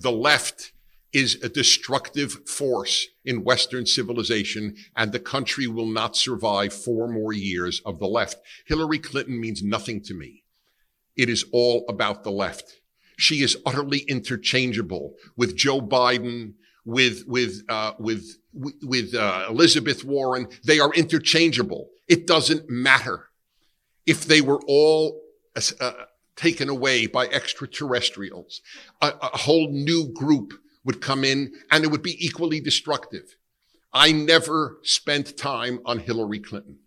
the left is a destructive force in Western civilization, and the country will not survive four more years of the left. Hillary Clinton means nothing to me. It is all about the left. She is utterly interchangeable with Joe Biden, with with uh, with with uh, Elizabeth Warren. They are interchangeable. It doesn't matter if they were all uh, taken away by extraterrestrials. A, a whole new group would come in and it would be equally destructive. I never spent time on Hillary Clinton.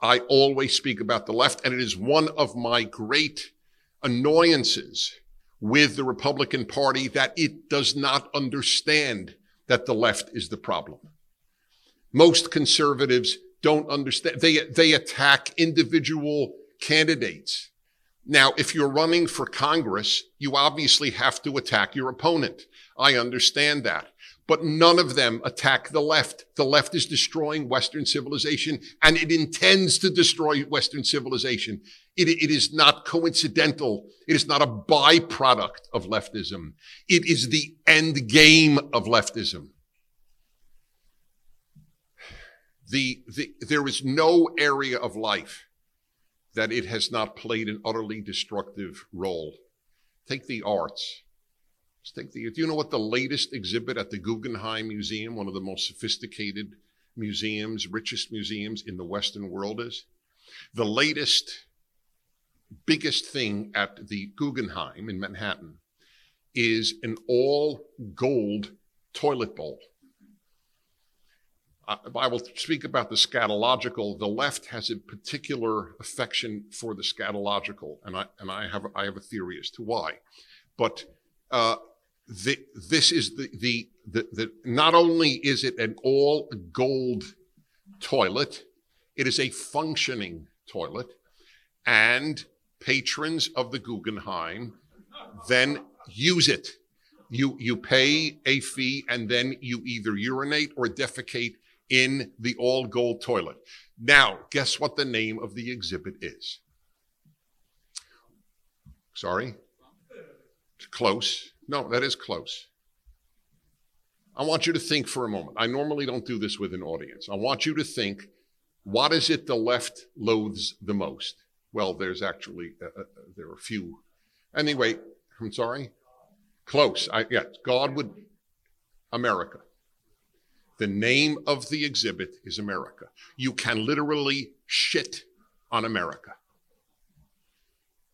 I always speak about the left, and it is one of my great annoyances with the Republican Party that it does not understand that the left is the problem. Most conservatives don't understand. They, they attack individual candidates. Now, if you're running for Congress, you obviously have to attack your opponent. I understand that. But none of them attack the left. The left is destroying Western civilization and it intends to destroy Western civilization. It, it is not coincidental. It is not a byproduct of leftism. It is the end game of leftism. The, the, there is no area of life that it has not played an utterly destructive role. Take the arts. Take the, do you know what the latest exhibit at the Guggenheim Museum, one of the most sophisticated museums, richest museums in the Western world is? The latest, biggest thing at the Guggenheim in Manhattan is an all gold toilet bowl. I will speak about the scatological. The left has a particular affection for the scatological, and I and I have I have a theory as to why. But uh, the, this is the, the, the, the, not only is it an all gold toilet, it is a functioning toilet. And patrons of the Guggenheim then use it. You, you pay a fee and then you either urinate or defecate in the all gold toilet. Now, guess what the name of the exhibit is? Sorry? Close. No, that is close. I want you to think for a moment. I normally don't do this with an audience. I want you to think what is it the left loathes the most? Well, there's actually, uh, uh, there are a few. Anyway, I'm sorry? Close. I, yeah, God would, America. The name of the exhibit is America. You can literally shit on America.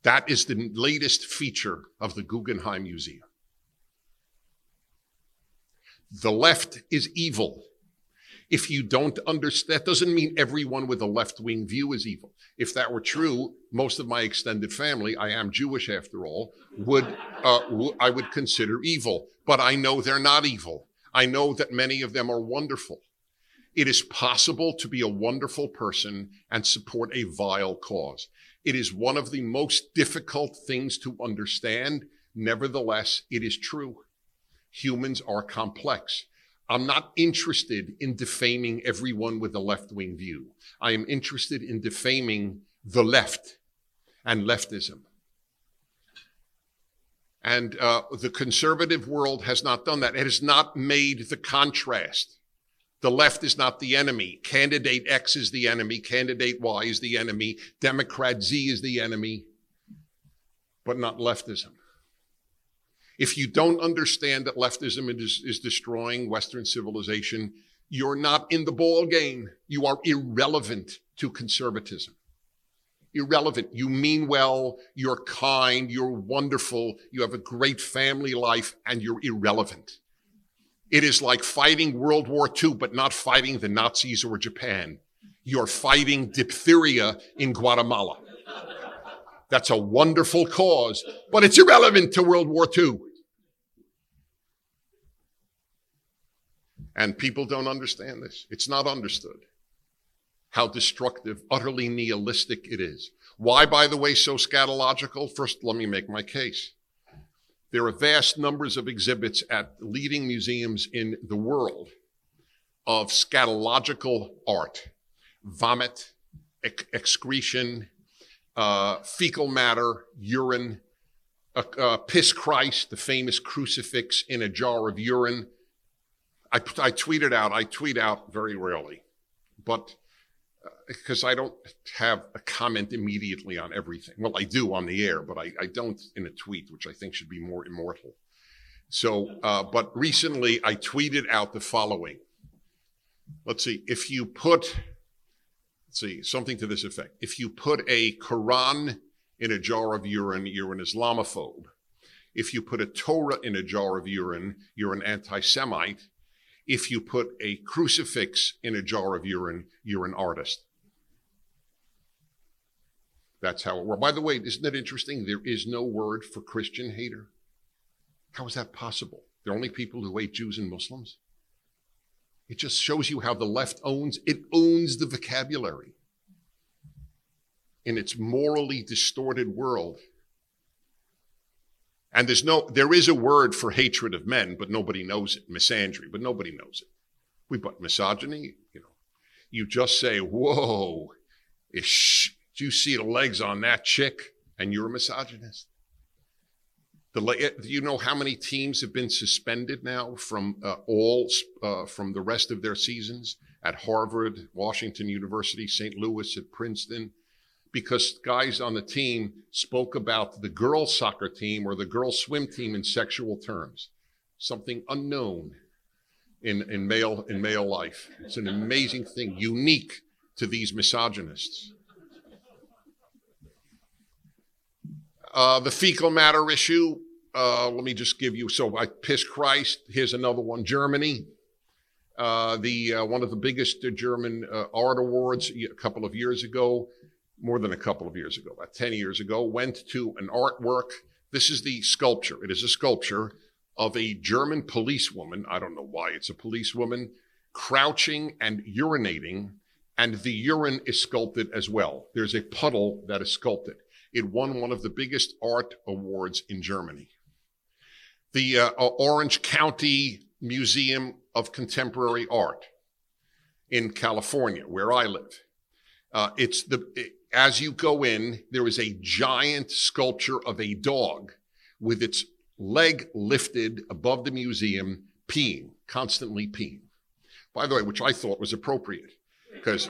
That is the latest feature of the Guggenheim Museum. The left is evil. If you don't understand, that doesn't mean everyone with a left wing view is evil. If that were true, most of my extended family, I am Jewish after all, would, uh, w- I would consider evil. But I know they're not evil. I know that many of them are wonderful. It is possible to be a wonderful person and support a vile cause. It is one of the most difficult things to understand. Nevertheless, it is true humans are complex. I'm not interested in defaming everyone with a left wing view. I am interested in defaming the left and leftism. And uh, the conservative world has not done that. It has not made the contrast. The left is not the enemy. Candidate X is the enemy. Candidate Y is the enemy. Democrat Z is the enemy, but not leftism. If you don't understand that leftism is, is destroying Western civilization, you're not in the ball game. You are irrelevant to conservatism. Irrelevant. You mean well, you're kind, you're wonderful, you have a great family life, and you're irrelevant. It is like fighting World War II, but not fighting the Nazis or Japan. You're fighting diphtheria in Guatemala. That's a wonderful cause, but it's irrelevant to World War II. And people don't understand this. It's not understood how destructive, utterly nihilistic it is. Why, by the way, so scatological? First, let me make my case. There are vast numbers of exhibits at leading museums in the world of scatological art, vomit, ec- excretion, uh, fecal matter, urine, uh, uh, piss Christ, the famous crucifix in a jar of urine. I, I tweeted out, I tweet out very rarely, but because I don't have a comment immediately on everything. Well, I do on the air, but I, I don't in a tweet, which I think should be more immortal. So, uh, but recently I tweeted out the following. Let's see, if you put, let's see, something to this effect. If you put a Quran in a jar of urine, you're an Islamophobe. If you put a Torah in a jar of urine, you're an anti Semite. If you put a crucifix in a jar of urine, you're an artist. That's how it works. By the way, isn't it interesting? There is no word for Christian hater. How is that possible? They're only people who hate Jews and Muslims. It just shows you how the left owns it owns the vocabulary in its morally distorted world. And there's no, there is a word for hatred of men, but nobody knows it. Misandry, but nobody knows it. We put misogyny, you know, you just say, whoa, ish, do you see the legs on that chick? And you're a misogynist. The, do you know how many teams have been suspended now from uh, all uh, from the rest of their seasons at Harvard, Washington University, St. Louis, at Princeton? because guys on the team spoke about the girls soccer team or the girls swim team in sexual terms, something unknown in, in male in male life. It's an amazing thing, unique to these misogynists. Uh, the fecal matter issue. Uh, let me just give you. So I piss Christ. Here's another one. Germany. Uh, the uh, one of the biggest German uh, art awards a couple of years ago more than a couple of years ago, about 10 years ago, went to an artwork. This is the sculpture. It is a sculpture of a German policewoman. I don't know why it's a policewoman crouching and urinating, and the urine is sculpted as well. There's a puddle that is sculpted. It won one of the biggest art awards in Germany. The uh, Orange County Museum of Contemporary Art in California, where I live. Uh, it's the it, as you go in, there is a giant sculpture of a dog with its leg lifted above the museum, peeing, constantly peeing. By the way, which I thought was appropriate because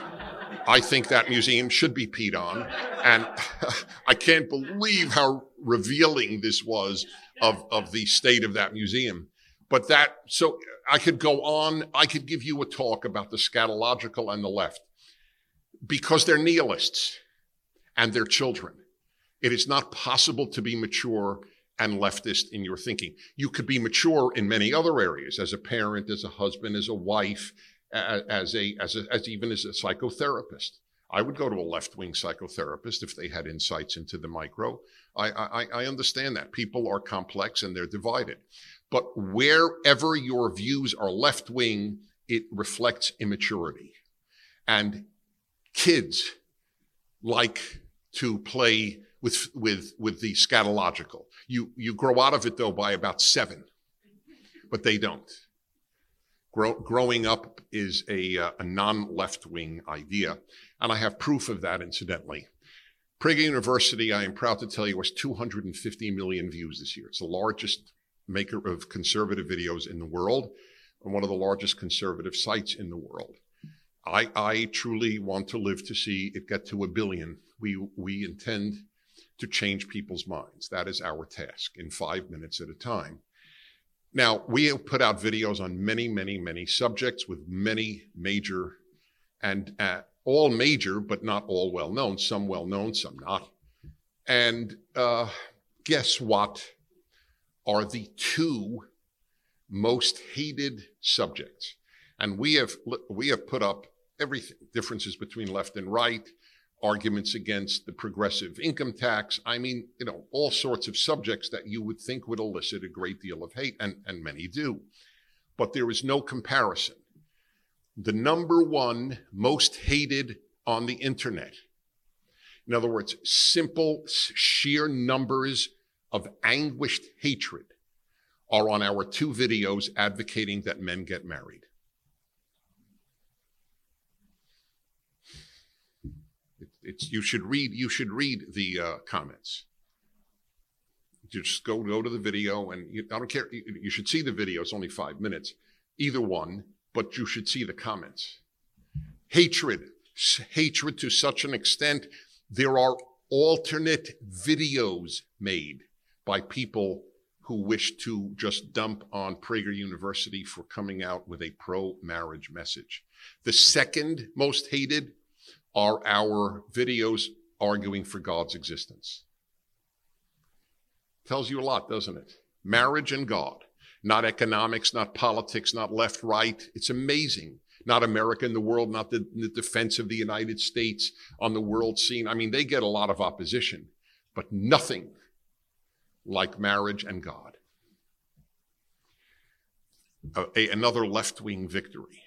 I think that museum should be peed on. And I can't believe how revealing this was of, of the state of that museum. But that, so I could go on, I could give you a talk about the scatological and the left because they're nihilists and they're children. It is not possible to be mature and leftist in your thinking. You could be mature in many other areas as a parent, as a husband, as a wife, as a, as a, as even as a psychotherapist. I would go to a left wing psychotherapist if they had insights into the micro. I, I, I understand that. People are complex and they're divided. But wherever your views are left wing, it reflects immaturity. And kids like to play with, with, with the scatological. You, you grow out of it though by about seven, but they don't. Grow, growing up is a, uh, a non left wing idea, and I have proof of that, incidentally. Prager University, I am proud to tell you, has 250 million views this year. It's the largest maker of conservative videos in the world and one of the largest conservative sites in the world. I, I truly want to live to see it get to a billion we, we intend to change people's minds. That is our task in five minutes at a time. Now, we have put out videos on many, many, many subjects with many major and uh, all major, but not all well known, some well known, some not. And uh, guess what are the two most hated subjects? And we have, we have put up everything differences between left and right, arguments against the progressive income tax. I mean, you know, all sorts of subjects that you would think would elicit a great deal of hate, and, and many do. But there is no comparison. The number one most hated on the internet, in other words, simple, sheer numbers of anguished hatred, are on our two videos advocating that men get married. It's you should read you should read the uh, comments. You just go go to the video, and you, I don't care. You, you should see the video. It's only five minutes, either one, but you should see the comments. Hatred, hatred to such an extent. There are alternate videos made by people who wish to just dump on Prager University for coming out with a pro-marriage message. The second most hated are our videos arguing for God's existence. Tells you a lot, doesn't it? Marriage and God, not economics, not politics, not left, right. It's amazing. Not America in the world, not the, the defense of the United States on the world scene. I mean, they get a lot of opposition, but nothing like marriage and God. A, another left wing victory.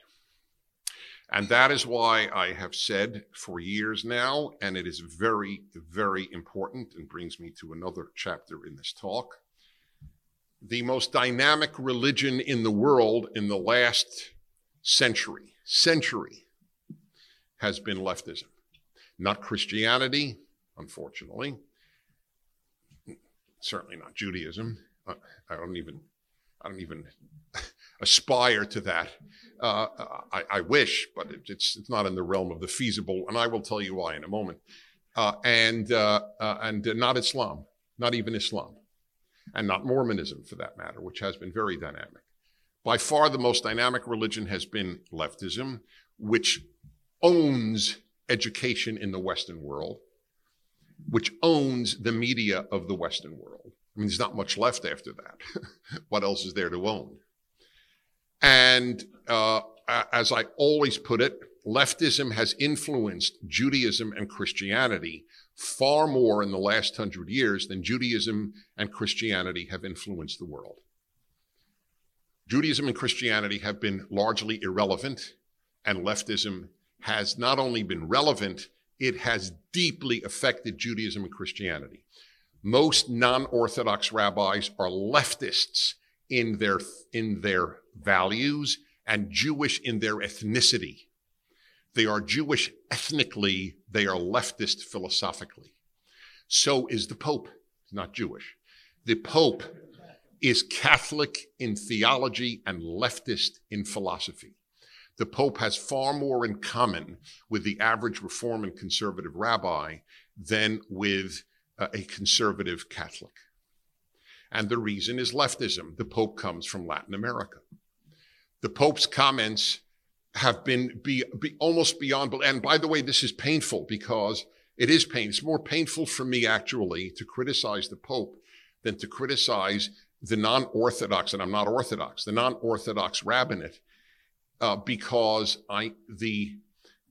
And that is why I have said for years now, and it is very, very important and brings me to another chapter in this talk. The most dynamic religion in the world in the last century, century, has been leftism. Not Christianity, unfortunately. Certainly not Judaism. I don't even, I don't even aspire to that. Uh, I, I, wish, but it, it's it's not in the realm of the feasible, and I will tell you why in a moment. Uh, and uh, uh and not Islam, not even Islam, and not Mormonism for that matter, which has been very dynamic. By far, the most dynamic religion has been leftism, which owns education in the Western world, which owns the media of the Western world. I mean, there's not much left after that. what else is there to own? And uh, as I always put it, leftism has influenced Judaism and Christianity far more in the last hundred years than Judaism and Christianity have influenced the world. Judaism and Christianity have been largely irrelevant, and leftism has not only been relevant, it has deeply affected Judaism and Christianity. Most non Orthodox rabbis are leftists in their, in their values and Jewish in their ethnicity. They are Jewish ethnically, they are leftist philosophically. So is the Pope, He's not Jewish. The Pope is Catholic in theology and leftist in philosophy. The Pope has far more in common with the average Reform and conservative rabbi than with uh, a conservative Catholic. And the reason is leftism. The Pope comes from Latin America. The Pope's comments have been be, be almost beyond, and by the way, this is painful because it is pain. It's more painful for me actually to criticize the Pope than to criticize the non-Orthodox, and I'm not Orthodox, the non-Orthodox rabbinate, uh, because I the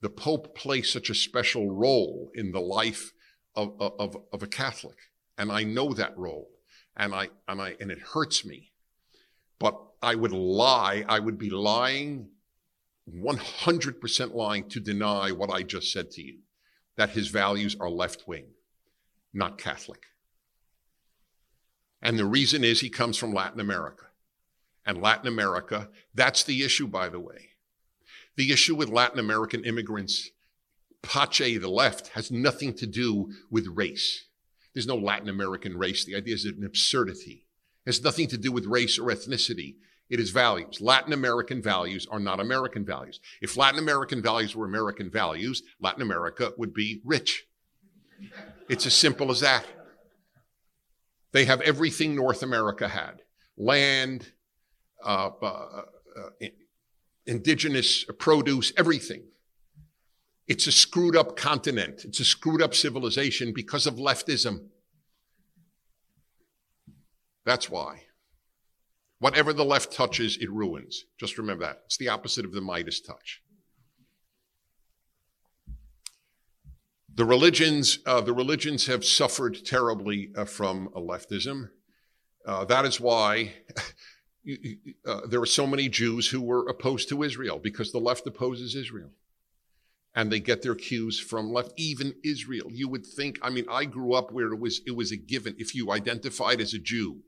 the Pope plays such a special role in the life of, of, of a Catholic, and I know that role and I and I and it hurts me. But I would lie, I would be lying 100% lying to deny what I just said to you that his values are left wing, not Catholic. And the reason is he comes from Latin America. And Latin America, that's the issue, by the way. The issue with Latin American immigrants, Pache, the left, has nothing to do with race. There's no Latin American race. The idea is an absurdity. It has nothing to do with race or ethnicity. It is values. Latin American values are not American values. If Latin American values were American values, Latin America would be rich. It's as simple as that. They have everything North America had land, uh, uh, uh, indigenous produce, everything. It's a screwed up continent. It's a screwed up civilization because of leftism. That's why. Whatever the left touches, it ruins. Just remember that. It's the opposite of the Midas touch. The religions, uh, the religions have suffered terribly uh, from leftism. Uh, that is why uh, there are so many Jews who were opposed to Israel because the left opposes Israel and they get their cues from left even israel. You would think i mean i grew up where it was it was a given. If you identified as a jew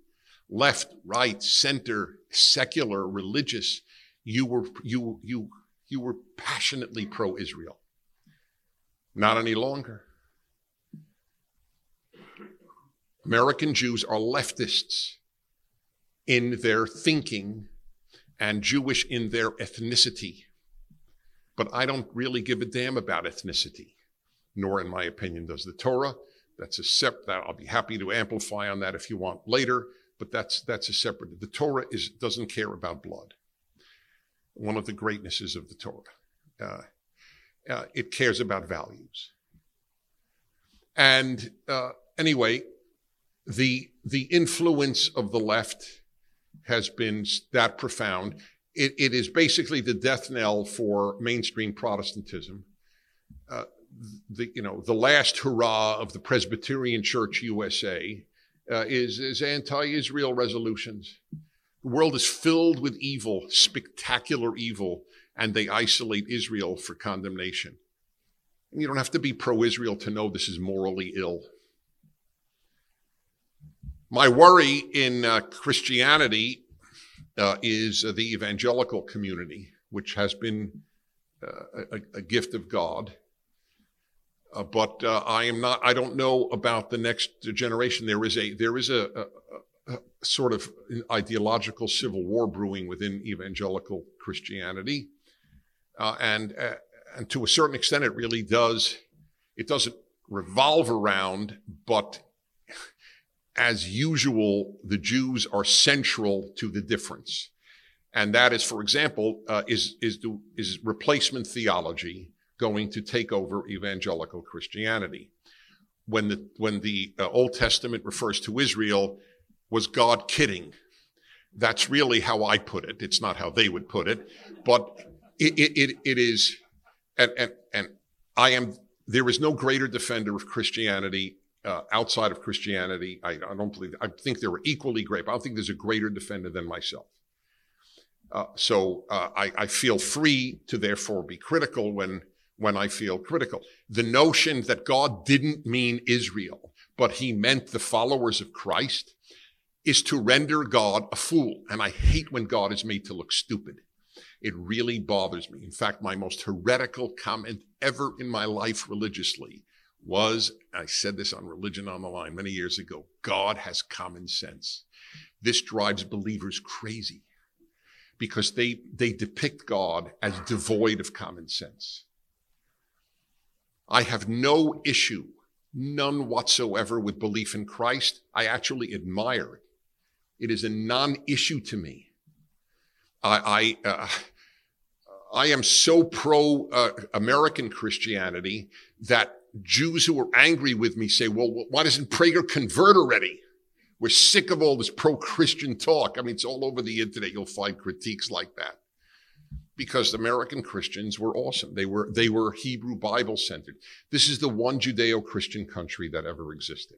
left right center secular religious you were you you you were passionately pro israel not any longer. American Jews are leftists in their thinking and Jewish in their ethnicity. But I don't really give a damn about ethnicity, nor, in my opinion, does the Torah. That's a sep that I'll be happy to amplify on that if you want later, but that's, that's a separate, the Torah is, doesn't care about blood. One of the greatnesses of the Torah. Uh, uh, it cares about values. And uh, anyway, the, the influence of the left has been that profound. It, it is basically the death knell for mainstream Protestantism. Uh, the, you know, the last hurrah of the Presbyterian Church USA uh, is, is anti-Israel resolutions. The world is filled with evil, spectacular evil, and they isolate Israel for condemnation. And you don't have to be pro-Israel to know this is morally ill. My worry in uh, Christianity uh, is uh, the evangelical community, which has been uh, a, a, gift of God. Uh, but uh, I am not. I don't know about the next generation. There is a there is a, a, a sort of ideological civil war brewing within evangelical Christianity, and and to a certain extent, it really does. It doesn't revolve around, but as usual, the Jews are central to the difference. And that is, for example, uh, is, is, the, is replacement theology going to take over evangelical Christianity? When the, when the uh, Old Testament refers to Israel, was God kidding? That's really how I put it. It's not how they would put it, but it, it, it is, and, and, and I am, there is no greater defender of Christianity uh, outside of Christianity. I, I, don't believe, I think they were equally great, but I don't think there's a greater defender than myself. Uh, so uh, I, I, feel free to therefore be critical when, when I feel critical. The notion that God didn't mean Israel, but he meant the followers of Christ is to render God a fool. And I hate when God is made to look stupid. It really bothers me. In fact, my most heretical comment ever in my life religiously was, I said this on Religion on the Line many years ago, God has common sense. This drives believers crazy because they, they depict God as devoid of common sense. I have no issue, none whatsoever, with belief in Christ. I actually admire it. It is a non issue to me. I, I, uh, I am so pro uh, American Christianity that Jews who were angry with me say, well, why doesn't Prager convert already? We're sick of all this pro-Christian talk. I mean, it's all over the internet. You'll find critiques like that because American Christians were awesome. They were, they were Hebrew Bible centered. This is the one Judeo-Christian country that ever existed.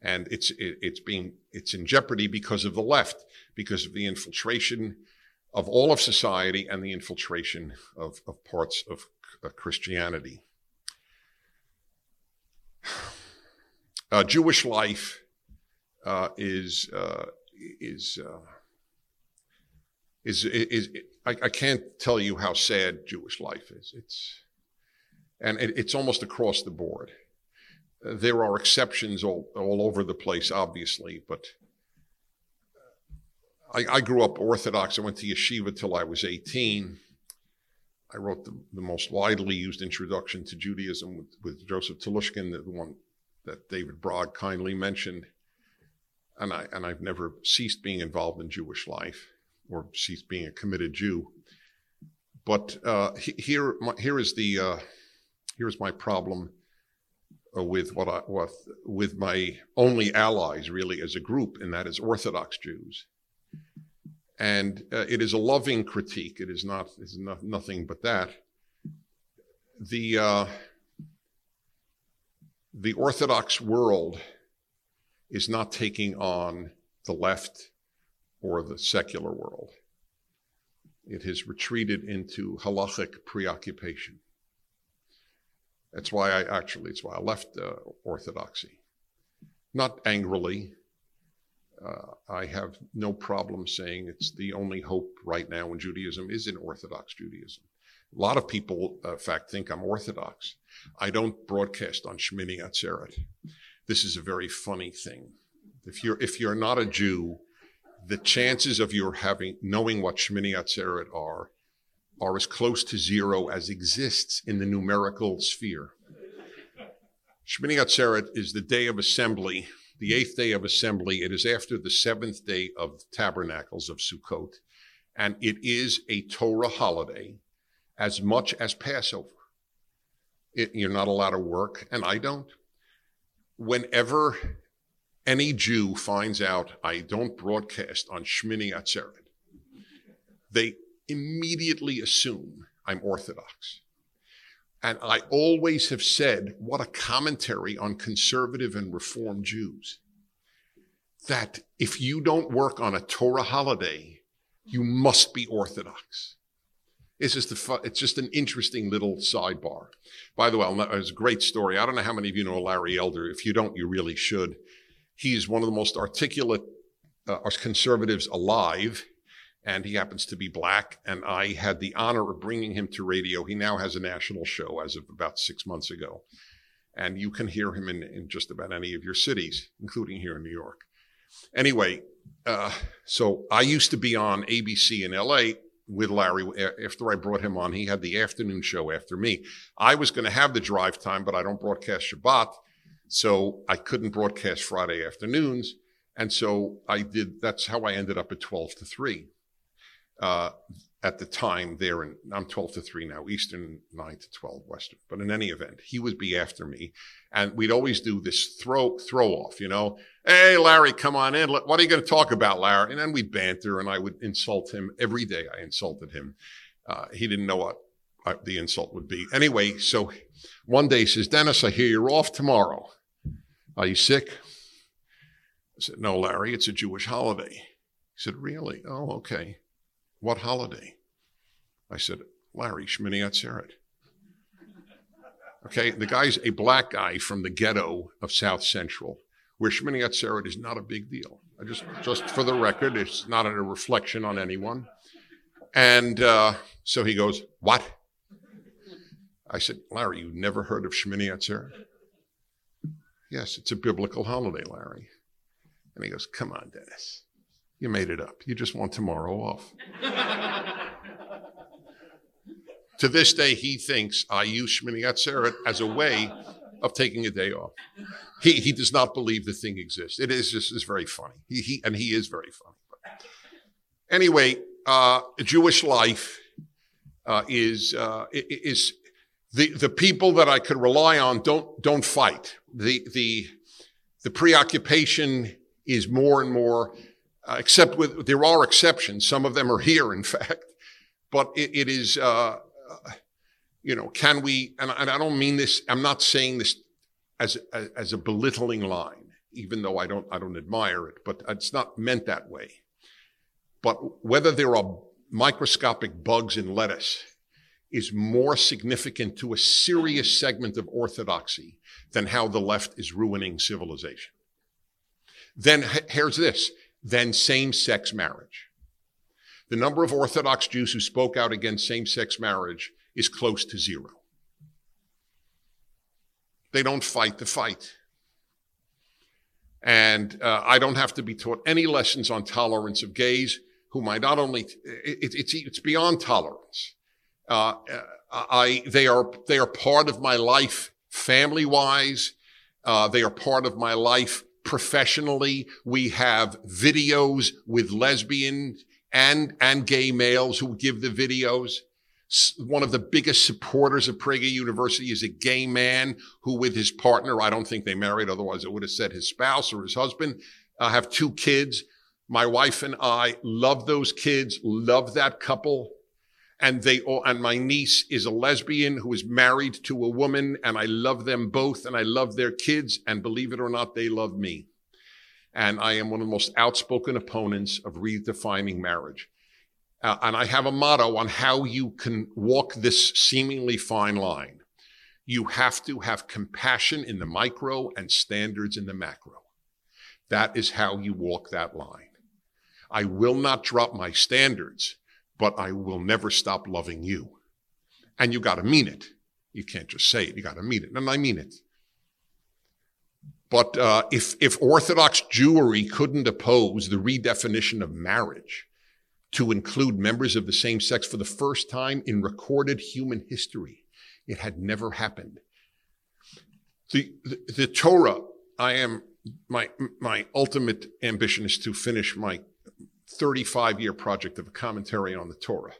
And it's, it, it's being, it's in jeopardy because of the left, because of the infiltration of all of society and the infiltration of, of parts of uh, Christianity. Uh, Jewish life uh, is uh, is, uh, is is is I, I, can't tell you how sad Jewish life is. It's and it, it's almost across the board. There are exceptions all all over the place, obviously, but. I, I grew up Orthodox. I went to yeshiva till I was 18. I wrote the, the, most widely used introduction to Judaism with, with Joseph Telushkin, the one that David Brog kindly mentioned. And, I, and I've never ceased being involved in Jewish life or ceased being a committed Jew. But uh, here, here is the uh, here's my problem uh, with what I what, with my only allies really as a group, and that is Orthodox Jews. And uh, it is a loving critique. It is not is not, nothing but that. The uh, the Orthodox world is not taking on the left or the secular world. It has retreated into halachic preoccupation. That's why I actually, it's why I left uh, Orthodoxy. Not angrily. Uh, I have no problem saying it's the only hope right now in Judaism is in Orthodox Judaism. A lot of people, uh, in fact, think I'm Orthodox. I don't broadcast on Shmini Atzeret. this is a very funny thing. If you're if you're not a Jew, the chances of your having knowing what Shmini Atzeret are are as close to zero as exists in the numerical sphere. Shmini Atzeret is the day of assembly, the eighth day of assembly. It is after the seventh day of tabernacles of Sukkot, and it is a Torah holiday as much as Passover. It, you're not allowed to work, and I don't. Whenever any Jew finds out I don't broadcast on Shmini Atzeret, they immediately assume I'm Orthodox. And I always have said, what a commentary on conservative and reform Jews. That if you don't work on a Torah holiday, you must be Orthodox. It's just, a, it's just an interesting little sidebar. By the way, it's a great story. I don't know how many of you know Larry Elder. If you don't, you really should. He's one of the most articulate uh, conservatives alive and he happens to be black. And I had the honor of bringing him to radio. He now has a national show as of about six months ago. And you can hear him in, in just about any of your cities, including here in New York. Anyway, uh, so I used to be on ABC in LA with Larry. After I brought him on, he had the afternoon show after me. I was going to have the drive time, but I don't broadcast Shabbat. So I couldn't broadcast Friday afternoons. And so I did, that's how I ended up at 12 to 3 uh, at the time there and I'm 12 to 3 now, Eastern 9 to 12 Western. But in any event, he would be after me. And we'd always do this throw throw off, you know. Hey, Larry, come on in. What are you going to talk about, Larry? And then we'd banter and I would insult him. Every day I insulted him. Uh, he didn't know what I, the insult would be. Anyway, so one day he says, Dennis, I hear you're off tomorrow. Are you sick? I said, No, Larry, it's a Jewish holiday. He said, Really? Oh, okay. What holiday? I said, Larry Shmini Atzeret. Okay, the guy's a black guy from the ghetto of South Central, where Shmini Atzeret is not a big deal. I just, just for the record, it's not a reflection on anyone. And uh, so he goes, What? I said, Larry, you've never heard of Shmini Atzeret? Yes, it's a biblical holiday, Larry. And he goes, Come on, Dennis. You made it up. You just want tomorrow off. to this day, he thinks I use Shmini Atzeret as a way of taking a day off. He, he does not believe the thing exists. It is just is very funny. He, he and he is very funny. But anyway, uh, Jewish life uh, is uh, is the the people that I could rely on don't don't fight. The the the preoccupation is more and more uh, except with, there are exceptions. Some of them are here, in fact. But it, it is, uh, uh, you know, can we, and, and, I don't mean this, I'm not saying this as, as, as a belittling line, even though I don't, I don't admire it, but it's not meant that way. But whether there are microscopic bugs in lettuce is more significant to a serious segment of orthodoxy than how the left is ruining civilization. Then here's this than same sex marriage. The number of Orthodox Jews who spoke out against same sex marriage is close to zero. They don't fight the fight. And uh, I don't have to be taught any lessons on tolerance of gays, whom I not only, it, it's, it's beyond tolerance. Uh, I, they are, they are part of my life family wise. Uh, they are part of my life professionally. We have videos with lesbian and, and gay males who give the videos. One of the biggest supporters of Prager University is a gay man who with his partner, I don't think they married, otherwise it would have said his spouse or his husband, uh, have two kids. My wife and I love those kids, love that couple and they all, and my niece is a lesbian who is married to a woman and I love them both and I love their kids and believe it or not, they love me. And I am one of the most outspoken opponents of redefining marriage. Uh, and I have a motto on how you can walk this seemingly fine line. You have to have compassion in the micro and standards in the macro. That is how you walk that line. I will not drop my standards but I will never stop loving you. And you got to mean it. You can't just say it. You got to mean it. And I mean it. But uh, if, if Orthodox Jewry couldn't oppose the redefinition of marriage to include members of the same sex for the first time in recorded human history, it had never happened. The, the, the Torah, I am, my, my ultimate ambition is to finish my 35 year project of a commentary on the Torah.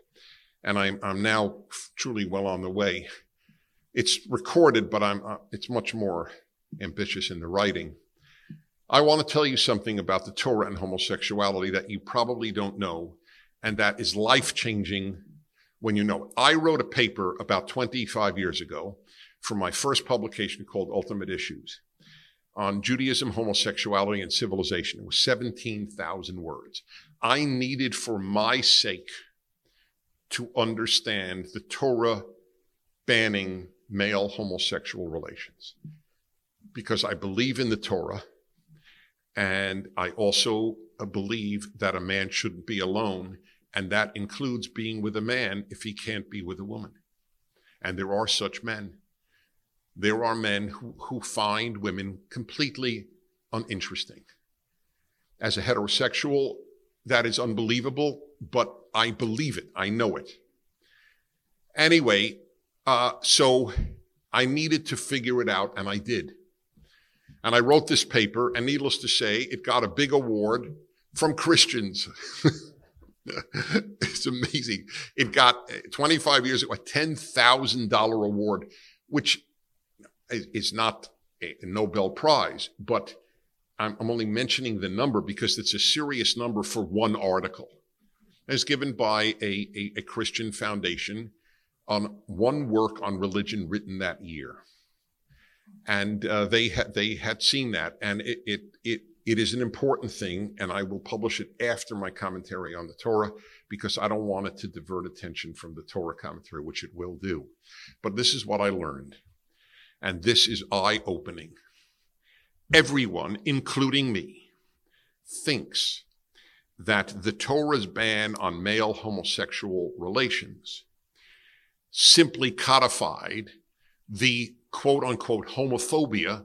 And I'm, I'm now truly well on the way. It's recorded, but I'm, uh, it's much more ambitious in the writing. I want to tell you something about the Torah and homosexuality that you probably don't know, and that is life changing when you know it. I wrote a paper about 25 years ago for my first publication called Ultimate Issues on Judaism, homosexuality, and civilization. It was 17,000 words. I needed for my sake to understand the Torah banning male homosexual relations because I believe in the Torah and I also believe that a man shouldn't be alone and that includes being with a man if he can't be with a woman. And there are such men. There are men who, who find women completely uninteresting. As a heterosexual, that is unbelievable, but I believe it. I know it. Anyway, uh, so I needed to figure it out, and I did. And I wrote this paper, and needless to say, it got a big award from Christians. it's amazing. It got 25 years ago a $10,000 award, which is not a Nobel Prize, but I'm, only mentioning the number because it's a serious number for one article. As given by a, a, a Christian foundation on one work on religion written that year. And uh, they, had they had seen that, and it, it, it it is an important thing, and I will publish it after my commentary on the Torah because I don't want it to divert attention from the Torah commentary, which it will do. But this is what I learned, and this is eye opening. Everyone, including me, thinks that the Torah's ban on male homosexual relations simply codified the quote unquote homophobia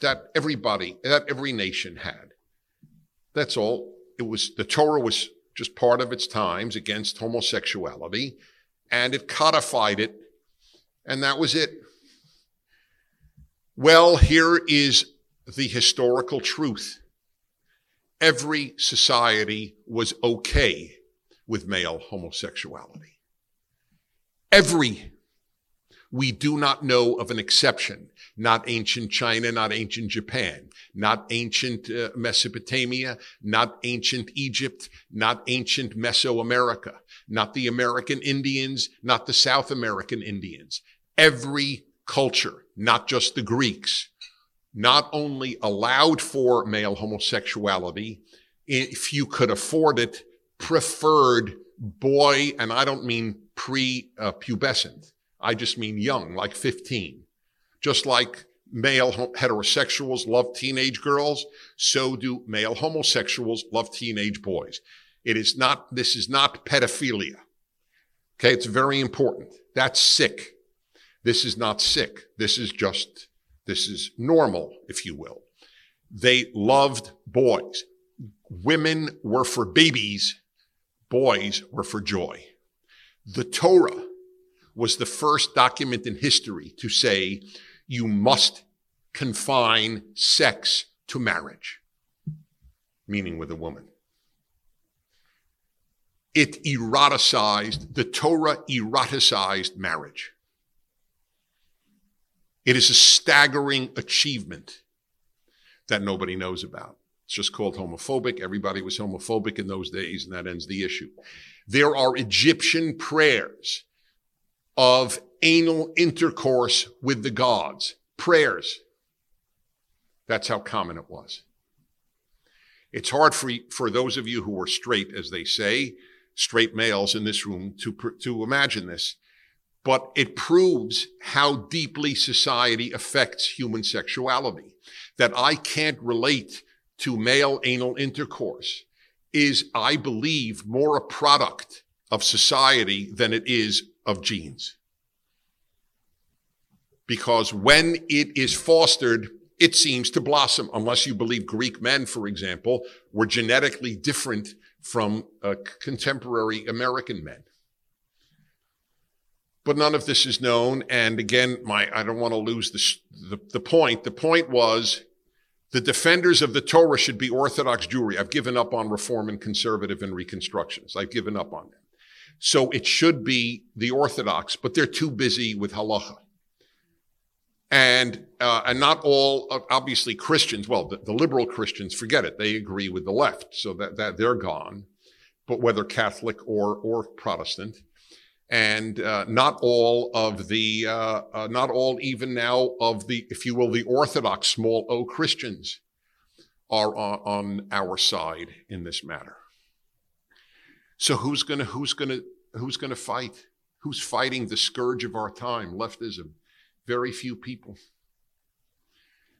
that everybody, that every nation had. That's all. It was, the Torah was just part of its times against homosexuality and it codified it and that was it. Well, here is the historical truth. Every society was okay with male homosexuality. Every we do not know of an exception. Not ancient China, not ancient Japan, not ancient uh, Mesopotamia, not ancient Egypt, not ancient Mesoamerica, not the American Indians, not the South American Indians. Every culture, not just the Greeks, not only allowed for male homosexuality, if you could afford it, preferred boy, and I don't mean pre-pubescent. I just mean young, like 15. Just like male heterosexuals love teenage girls, so do male homosexuals love teenage boys. It is not, this is not pedophilia. Okay. It's very important. That's sick. This is not sick. This is just, this is normal, if you will. They loved boys. Women were for babies. Boys were for joy. The Torah was the first document in history to say you must confine sex to marriage, meaning with a woman. It eroticized, the Torah eroticized marriage. It is a staggering achievement that nobody knows about. It's just called homophobic. Everybody was homophobic in those days, and that ends the issue. There are Egyptian prayers of anal intercourse with the gods, prayers. That's how common it was. It's hard for, for those of you who are straight, as they say, straight males in this room to, to imagine this, but it proves how deeply society affects human sexuality. That I can't relate to male anal intercourse is, I believe, more a product of society than it is of genes. Because when it is fostered, it seems to blossom, unless you believe Greek men, for example, were genetically different from uh, contemporary American men. But none of this is known. And again, my I don't want to lose the, the, the point. The point was the defenders of the Torah should be Orthodox Jewry. I've given up on Reform and Conservative and Reconstructions. I've given up on them. So it should be the Orthodox, but they're too busy with halacha. And, uh, and not all, obviously Christians, well, the, the, liberal Christians, forget it. They agree with the left. So that, that they're gone. But whether Catholic or, or Protestant. And, uh, not all of the, uh, uh, not all even now of the, if you will, the Orthodox small O Christians are on, on our side in this matter. So who's gonna, who's gonna, who's gonna fight? Who's fighting the scourge of our time, leftism? Very few people.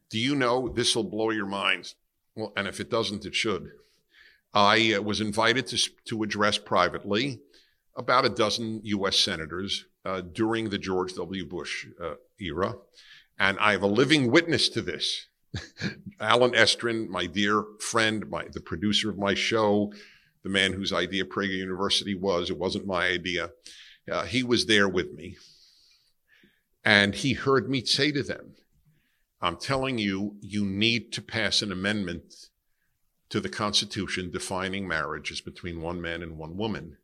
Do you know this will blow your minds? Well, and if it doesn't, it should. I uh, was invited to, to address privately about a dozen U.S. senators uh, during the George W. Bush uh, era, and I have a living witness to this. Allen Estrin, my dear friend, my, the producer of my show, the man whose idea Prager University was, it wasn't my idea. Uh, he was there with me. And he heard me say to them, I'm telling you, you need to pass an amendment to the Constitution defining marriage as between one man and one woman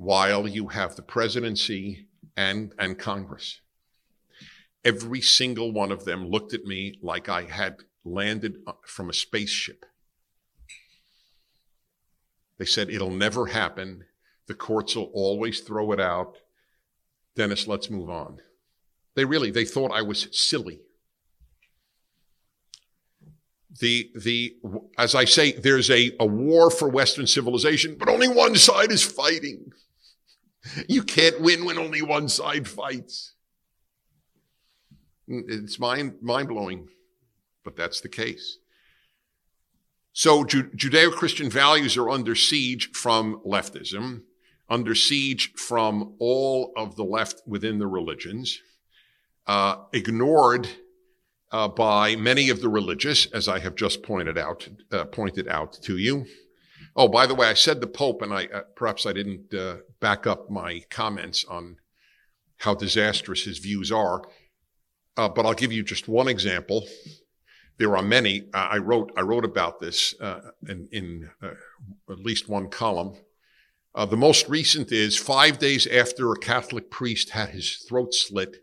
while you have the presidency and, and Congress. Every single one of them looked at me like I had landed uh, from a spaceship. They said, it'll never happen. The courts will always throw it out. Dennis, let's move on. They really, they thought I was silly. The, the, as I say, there's a, a war for Western civilization, but only one side is fighting. You can't win when only one side fights. It's mind, mind blowing, but that's the case. So Judeo Christian values are under siege from leftism, under siege from all of the left within the religions uh, ignored uh, by many of the religious, as I have just pointed out, uh, pointed out to you. Oh, by the way, I said the Pope, and I uh, perhaps I didn't uh, back up my comments on how disastrous his views are, uh, but I'll give you just one example. There are many. I wrote I wrote about this in, in at least one column. the most recent is five days after a Catholic priest had his throat slit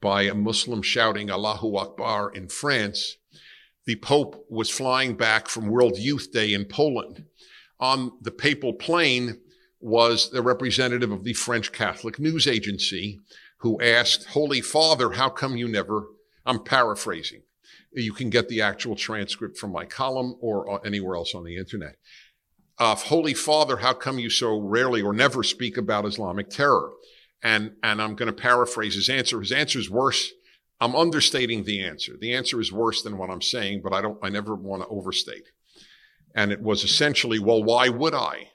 by a Muslim shouting Allahu Akbar in France, the Pope was flying back from World Youth Day in Poland. On the papal plane was the representative of the French Catholic News Agency who asked, Holy Father, how come you never, I'm paraphrasing. You can get the actual transcript from my column or anywhere else on the internet. Uh, Holy Father, how come you so rarely or never speak about Islamic terror? And, and I'm going to paraphrase his answer. His answer is worse. I'm understating the answer. The answer is worse than what I'm saying, but I don't, I never want to overstate. And it was essentially, well, why would I?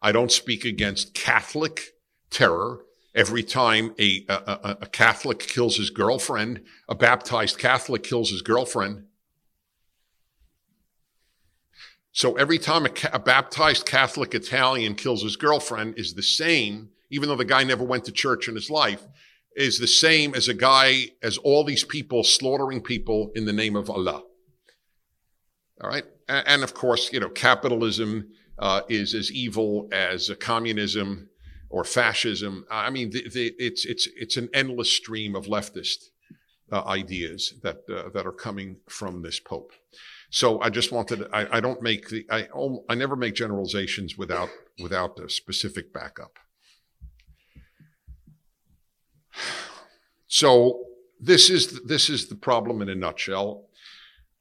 I don't speak against Catholic terror. Every time a, a, a Catholic kills his girlfriend, a baptized Catholic kills his girlfriend. So every time a, a baptized Catholic Italian kills his girlfriend is the same even though the guy never went to church in his life, is the same as a guy, as all these people slaughtering people in the name of Allah. All right. And of course, you know, capitalism uh, is as evil as communism or fascism. I mean, the, the, it's, it's, it's an endless stream of leftist uh, ideas that, uh, that are coming from this Pope. So I just wanted, I, I don't make the, I, I never make generalizations without, without a specific backup. So this is this is the problem in a nutshell.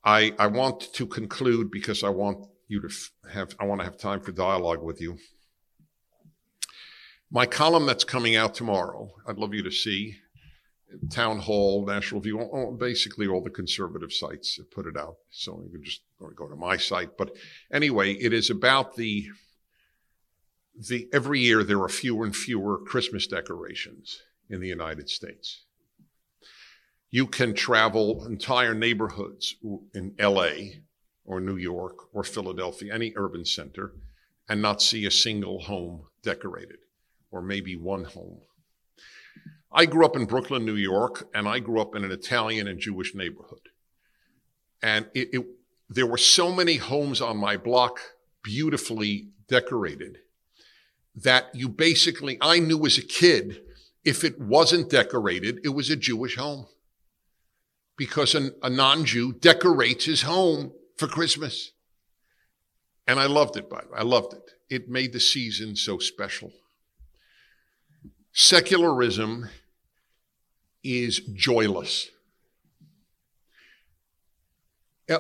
I I want to conclude because I want you to have I want to have time for dialogue with you. My column that's coming out tomorrow, I'd love you to see. Town Hall, National Review, basically all the conservative sites put it out. So you can just go to my site. But anyway, it is about the the every year there are fewer and fewer Christmas decorations in the United States. You can travel entire neighborhoods in LA or New York or Philadelphia, any urban center, and not see a single home decorated, or maybe one home. I grew up in Brooklyn, New York, and I grew up in an Italian and Jewish neighborhood. And it, it, there were so many homes on my block beautifully decorated that you basically, I knew as a kid, if it wasn't decorated, it was a Jewish home. Because an, a non Jew decorates his home for Christmas. And I loved it, by the way. I loved it. It made the season so special. Secularism is joyless.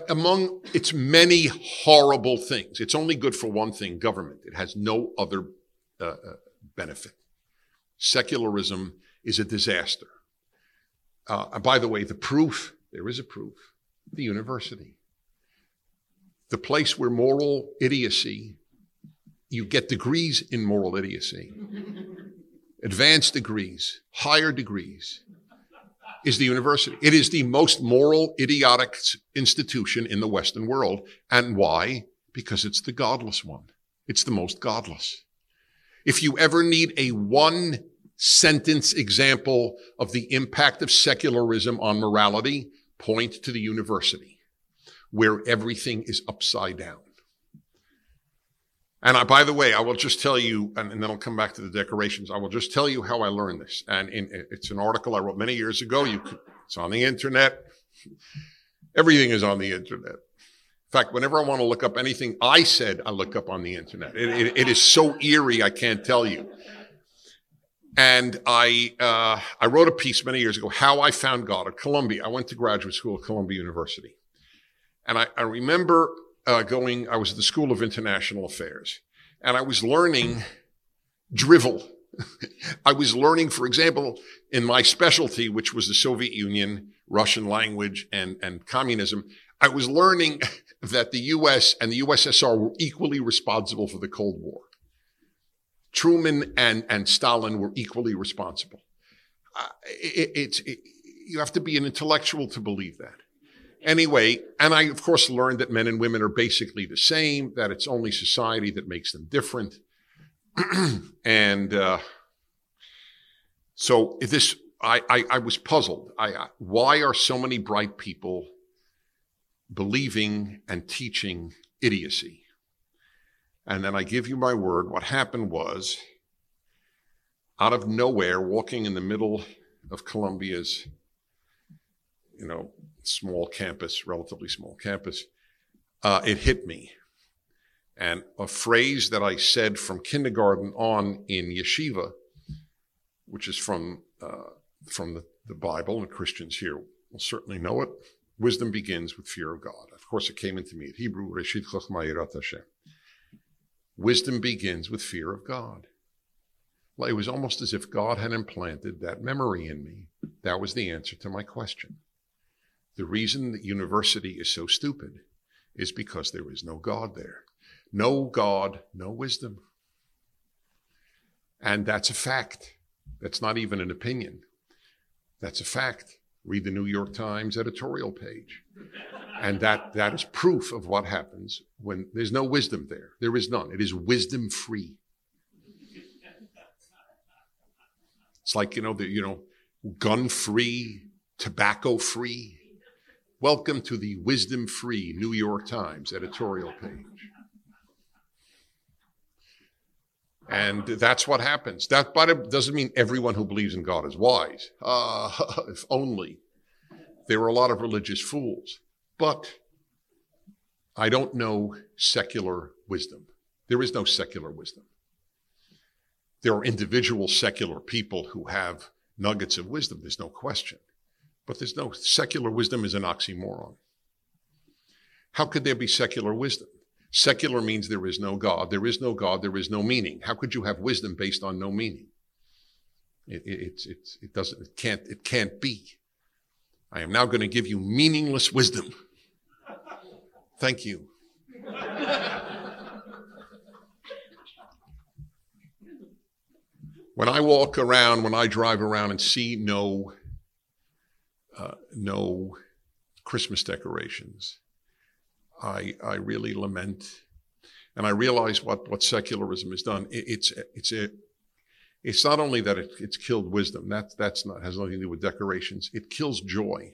Among its many horrible things, it's only good for one thing government. It has no other uh, uh, benefit. Secularism is a disaster. Uh, by the way, the proof, there is a proof, the university. The place where moral idiocy, you get degrees in moral idiocy, advanced degrees, higher degrees, is the university. It is the most moral, idiotic institution in the Western world. And why? Because it's the godless one. It's the most godless. If you ever need a one sentence example of the impact of secularism on morality, point to the university where everything is upside down. And I, by the way, I will just tell you, and, and, then I'll come back to the decorations. I will just tell you how I learned this. And in, it's an article I wrote many years ago. You could, it's on the internet. Everything is on the internet. In fact, whenever I want to look up anything I said, I look up on the internet. It, it, it is so eerie, I can't tell you. And I, uh, I wrote a piece many years ago, How I Found God at Columbia. I went to graduate school at Columbia University. And I, I remember uh, going, I was at the School of International Affairs, and I was learning drivel. I was learning, for example, in my specialty, which was the Soviet Union, Russian language, and, and communism, I was learning that the US and the USSR were equally responsible for the Cold War. Truman and, and Stalin were equally responsible. Uh, it, it's, it, you have to be an intellectual to believe that. Anyway, and I, of course, learned that men and women are basically the same, that it's only society that makes them different. and uh, so this, I, I, I was puzzled. I, why are so many bright people believing and teaching idiocy. And then I give you my word, what happened was, out of nowhere, walking in the middle of Columbia's, you know, small campus, relatively small campus, uh, it hit me. And a phrase that I said from kindergarten on in yeshiva, which is from uh, from the, the Bible, and Christians here will certainly know it. Wisdom begins with fear of God. Of course, it came into me at Hebrew, Reshit Chochma Hashem. Wisdom begins with fear of God. Well, it was almost as if God had implanted that memory in me. That was the answer to my question. The reason that university is so stupid is because there is no God there. No God, no wisdom. And that's a fact. That's not even an opinion. That's a fact. Read the New York Times editorial page. And that, that is proof of what happens when there's no wisdom there. There is none. It is wisdom free. It's like, you know, the, you know, gun free, tobacco free. Welcome to the wisdom free New York Times editorial page. And that's what happens. That but it doesn't mean everyone who believes in God is wise. Uh, if only. There are a lot of religious fools. But I don't know secular wisdom. There is no secular wisdom. There are individual secular people who have nuggets of wisdom. There's no question. But there's no secular wisdom is an oxymoron. How could there be secular wisdom? Secular means there is no God. There is no God. There is no meaning. How could you have wisdom based on no meaning? It, it, it's, it doesn't, it can't, it can't be. I am now going to give you meaningless wisdom. Thank you. when I walk around, when I drive around and see no uh, no Christmas decorations. I, I really lament, and I realize what, what secularism has done. It, it's, it's a, it's not only that it, it's killed wisdom. That, that's not, has nothing to do with decorations. It kills joy.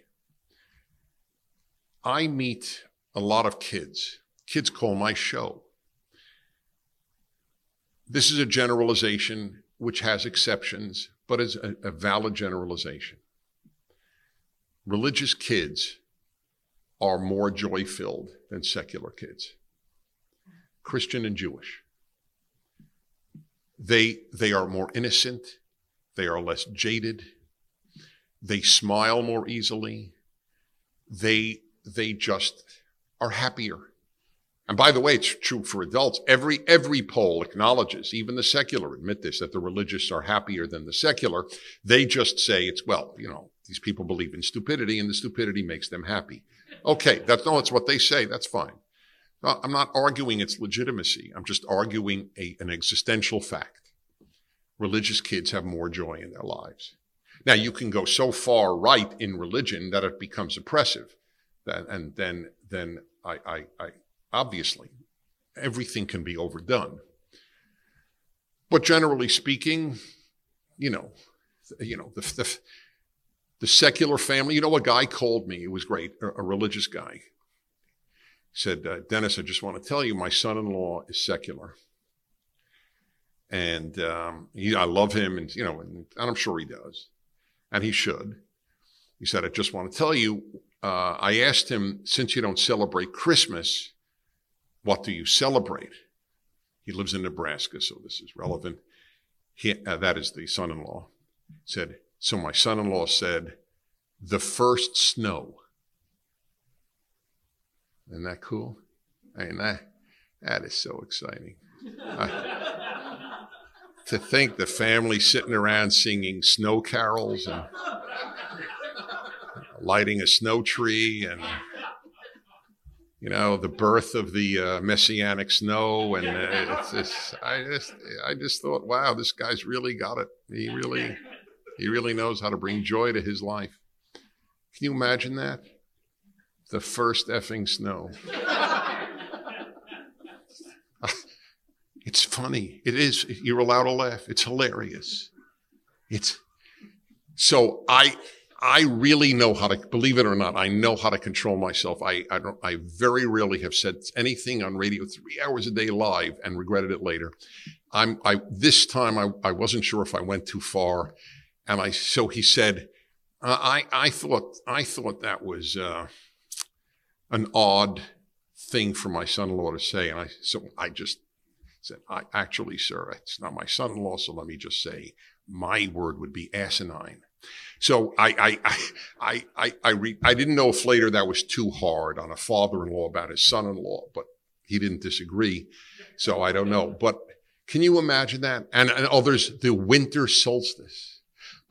I meet a lot of kids. Kids call my show. This is a generalization which has exceptions, but is a, a valid generalization. Religious kids are more joy filled than secular kids, Christian and Jewish. They, they are more innocent. They are less jaded. They smile more easily. They, they just are happier. And by the way, it's true for adults. Every, every poll acknowledges, even the secular admit this, that the religious are happier than the secular. They just say it's, well, you know, these people believe in stupidity and the stupidity makes them happy. Okay, that's no, it's what they say. That's fine. I'm not arguing its legitimacy. I'm just arguing a, an existential fact. Religious kids have more joy in their lives. Now, you can go so far right in religion that it becomes oppressive. That, and then, then I, I, I, obviously, everything can be overdone. But generally speaking, you know, you know, the, the, the secular family, you know, a guy called me, it was great, a, a religious guy. Said, uh, Dennis, I just want to tell you, my son in law is secular. And um, he, I love him, and, you know, and, and, I'm sure he does. And he should. He said, I just want to tell you, uh, I asked him, since you don't celebrate Christmas, what do you celebrate? He lives in Nebraska, so this is relevant. He, uh, that is the son in law. Said, so my son in law said, the first snow. Isn't that cool? I mean, that, that is so exciting. to think the family sitting around singing snow carols and lighting a snow tree and you know the birth of the uh, messianic snow and uh, it's, it's, I just I just thought wow this guy's really got it he really he really knows how to bring joy to his life can you imagine that the first effing snow. it's funny. It is. You're allowed to laugh. It's hilarious. It's so I I really know how to believe it or not. I know how to control myself. I I don't. I very rarely have said anything on radio three hours a day live and regretted it later. I'm I this time I I wasn't sure if I went too far, and I so he said. Uh, I I thought I thought that was uh, an odd thing for my son-in-law to say. And I, so I just said, I actually, sir, it's not my son-in-law. So let me just say my word would be asinine. So I, I, I, I, I, re, I didn't know if later that was too hard on a father-in-law about his son-in-law, but he didn't disagree. So I don't know, but can you imagine that? And, and oh, there's the winter solstice.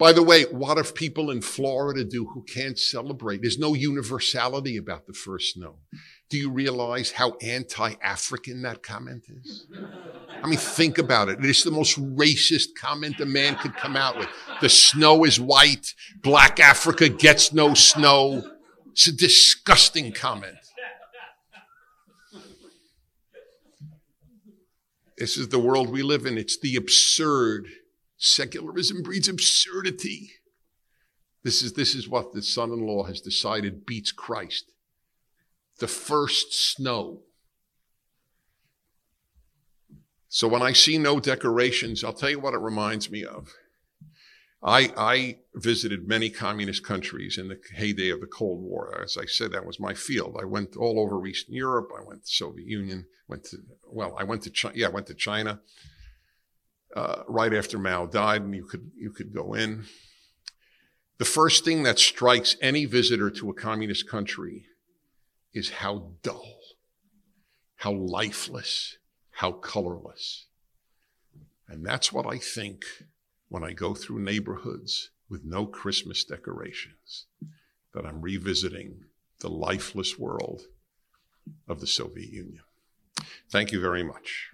By the way, what if people in Florida do who can't celebrate? There's no universality about the first snow. Do you realize how anti-African that comment is? I mean, think about it. It's the most racist comment a man could come out with. The snow is white. Black Africa gets no snow. It's a disgusting comment. This is the world we live in. It's the absurd Secularism breeds absurdity. This is, this is what the son in law has decided beats Christ. The first snow. So when I see no decorations, I'll tell you what it reminds me of. I, I visited many communist countries in the heyday of the Cold War. As I said, that was my field. I went all over Eastern Europe. I went to Soviet Union. Went to well, I went to China. Yeah, I went to China uh, right after Mao died, and you could you could go in. The first thing that strikes any visitor to a communist country is how dull, how lifeless, how colorless. And that's what I think when I go through neighborhoods with no Christmas decorations, that I'm revisiting the lifeless world of the Soviet Union. Thank you very much.